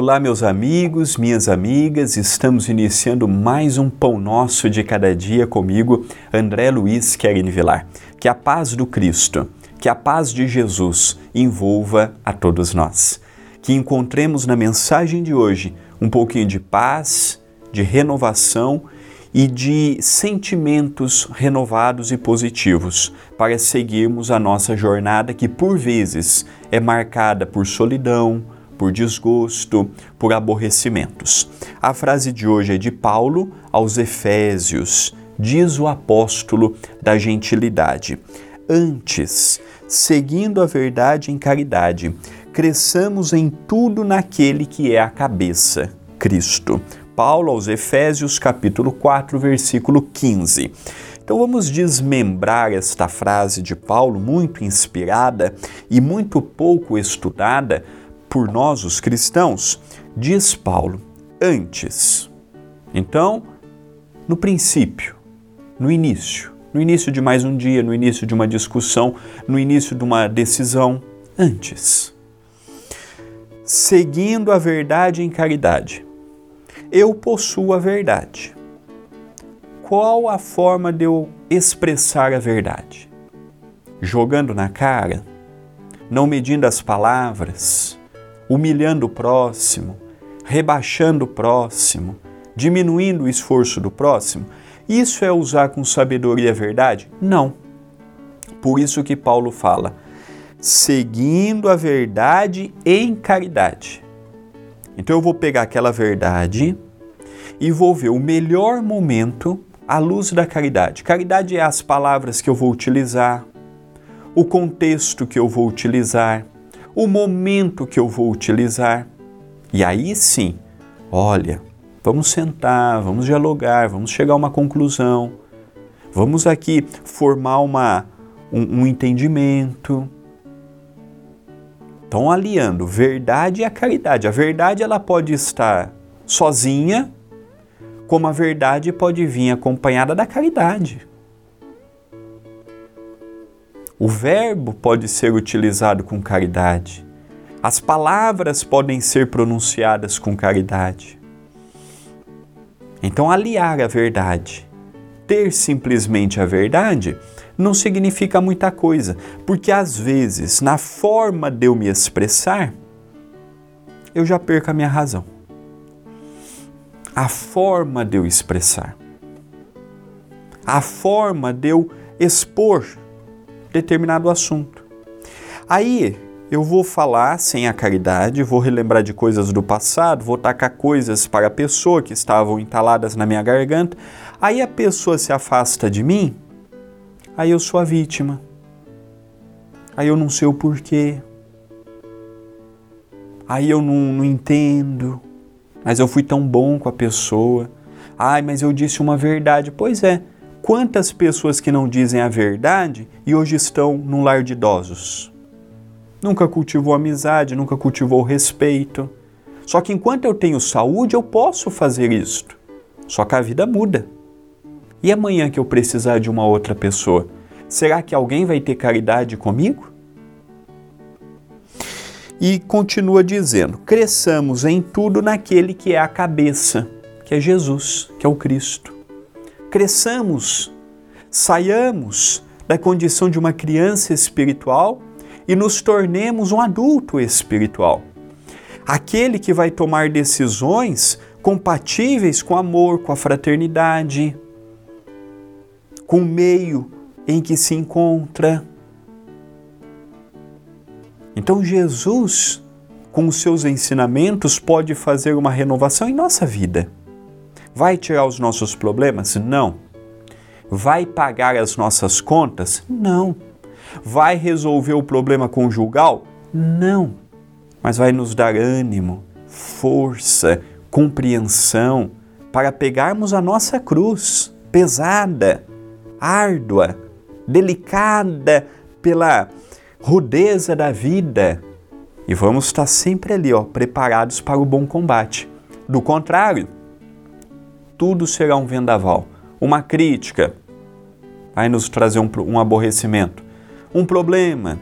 Olá, meus amigos, minhas amigas, estamos iniciando mais um Pão Nosso de Cada Dia comigo, André Luiz Querini Vilar. Que a paz do Cristo, que a paz de Jesus envolva a todos nós. Que encontremos na mensagem de hoje um pouquinho de paz, de renovação e de sentimentos renovados e positivos para seguirmos a nossa jornada que por vezes é marcada por solidão, por desgosto, por aborrecimentos. A frase de hoje é de Paulo aos Efésios, diz o apóstolo da gentilidade. Antes, seguindo a verdade em caridade, cresçamos em tudo naquele que é a cabeça, Cristo. Paulo aos Efésios, capítulo 4, versículo 15. Então vamos desmembrar esta frase de Paulo, muito inspirada e muito pouco estudada, por nós, os cristãos, diz Paulo, antes. Então, no princípio, no início, no início de mais um dia, no início de uma discussão, no início de uma decisão, antes. Seguindo a verdade em caridade. Eu possuo a verdade. Qual a forma de eu expressar a verdade? Jogando na cara? Não medindo as palavras? Humilhando o próximo, rebaixando o próximo, diminuindo o esforço do próximo, isso é usar com sabedoria a verdade? Não. Por isso que Paulo fala, seguindo a verdade em caridade. Então eu vou pegar aquela verdade e vou ver o melhor momento à luz da caridade. Caridade é as palavras que eu vou utilizar, o contexto que eu vou utilizar, o momento que eu vou utilizar. E aí sim, olha, vamos sentar, vamos dialogar, vamos chegar a uma conclusão, vamos aqui formar uma, um, um entendimento. Estão aliando verdade e a caridade. A verdade ela pode estar sozinha, como a verdade pode vir acompanhada da caridade. O verbo pode ser utilizado com caridade. As palavras podem ser pronunciadas com caridade. Então, aliar a verdade, ter simplesmente a verdade, não significa muita coisa, porque às vezes, na forma de eu me expressar, eu já perco a minha razão. A forma de eu expressar, a forma de eu expor determinado assunto. Aí eu vou falar sem a caridade, vou relembrar de coisas do passado, vou tacar coisas para a pessoa que estavam entaladas na minha garganta. Aí a pessoa se afasta de mim, aí eu sou a vítima. Aí eu não sei o porquê. Aí eu não, não entendo. Mas eu fui tão bom com a pessoa. Ai, mas eu disse uma verdade. Pois é, Quantas pessoas que não dizem a verdade e hoje estão num lar de idosos? Nunca cultivou amizade, nunca cultivou respeito. Só que enquanto eu tenho saúde, eu posso fazer isto. Só que a vida muda. E amanhã que eu precisar de uma outra pessoa, será que alguém vai ter caridade comigo? E continua dizendo: cresçamos em tudo naquele que é a cabeça, que é Jesus, que é o Cristo cresçamos, saiamos da condição de uma criança espiritual e nos tornemos um adulto espiritual. Aquele que vai tomar decisões compatíveis com o amor, com a fraternidade, com o meio em que se encontra. Então, Jesus, com os seus ensinamentos, pode fazer uma renovação em nossa vida. Vai tirar os nossos problemas? Não. Vai pagar as nossas contas? Não. Vai resolver o problema conjugal? Não. Mas vai nos dar ânimo, força, compreensão para pegarmos a nossa cruz pesada, árdua, delicada pela rudeza da vida e vamos estar sempre ali, ó, preparados para o bom combate. Do contrário, tudo será um vendaval. Uma crítica vai nos trazer um, um aborrecimento. Um problema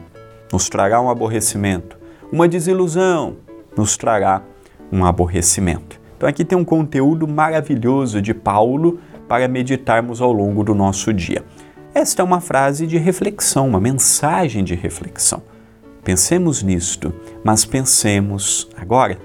nos trará um aborrecimento. Uma desilusão nos trará um aborrecimento. Então aqui tem um conteúdo maravilhoso de Paulo para meditarmos ao longo do nosso dia. Esta é uma frase de reflexão, uma mensagem de reflexão. Pensemos nisto, mas pensemos agora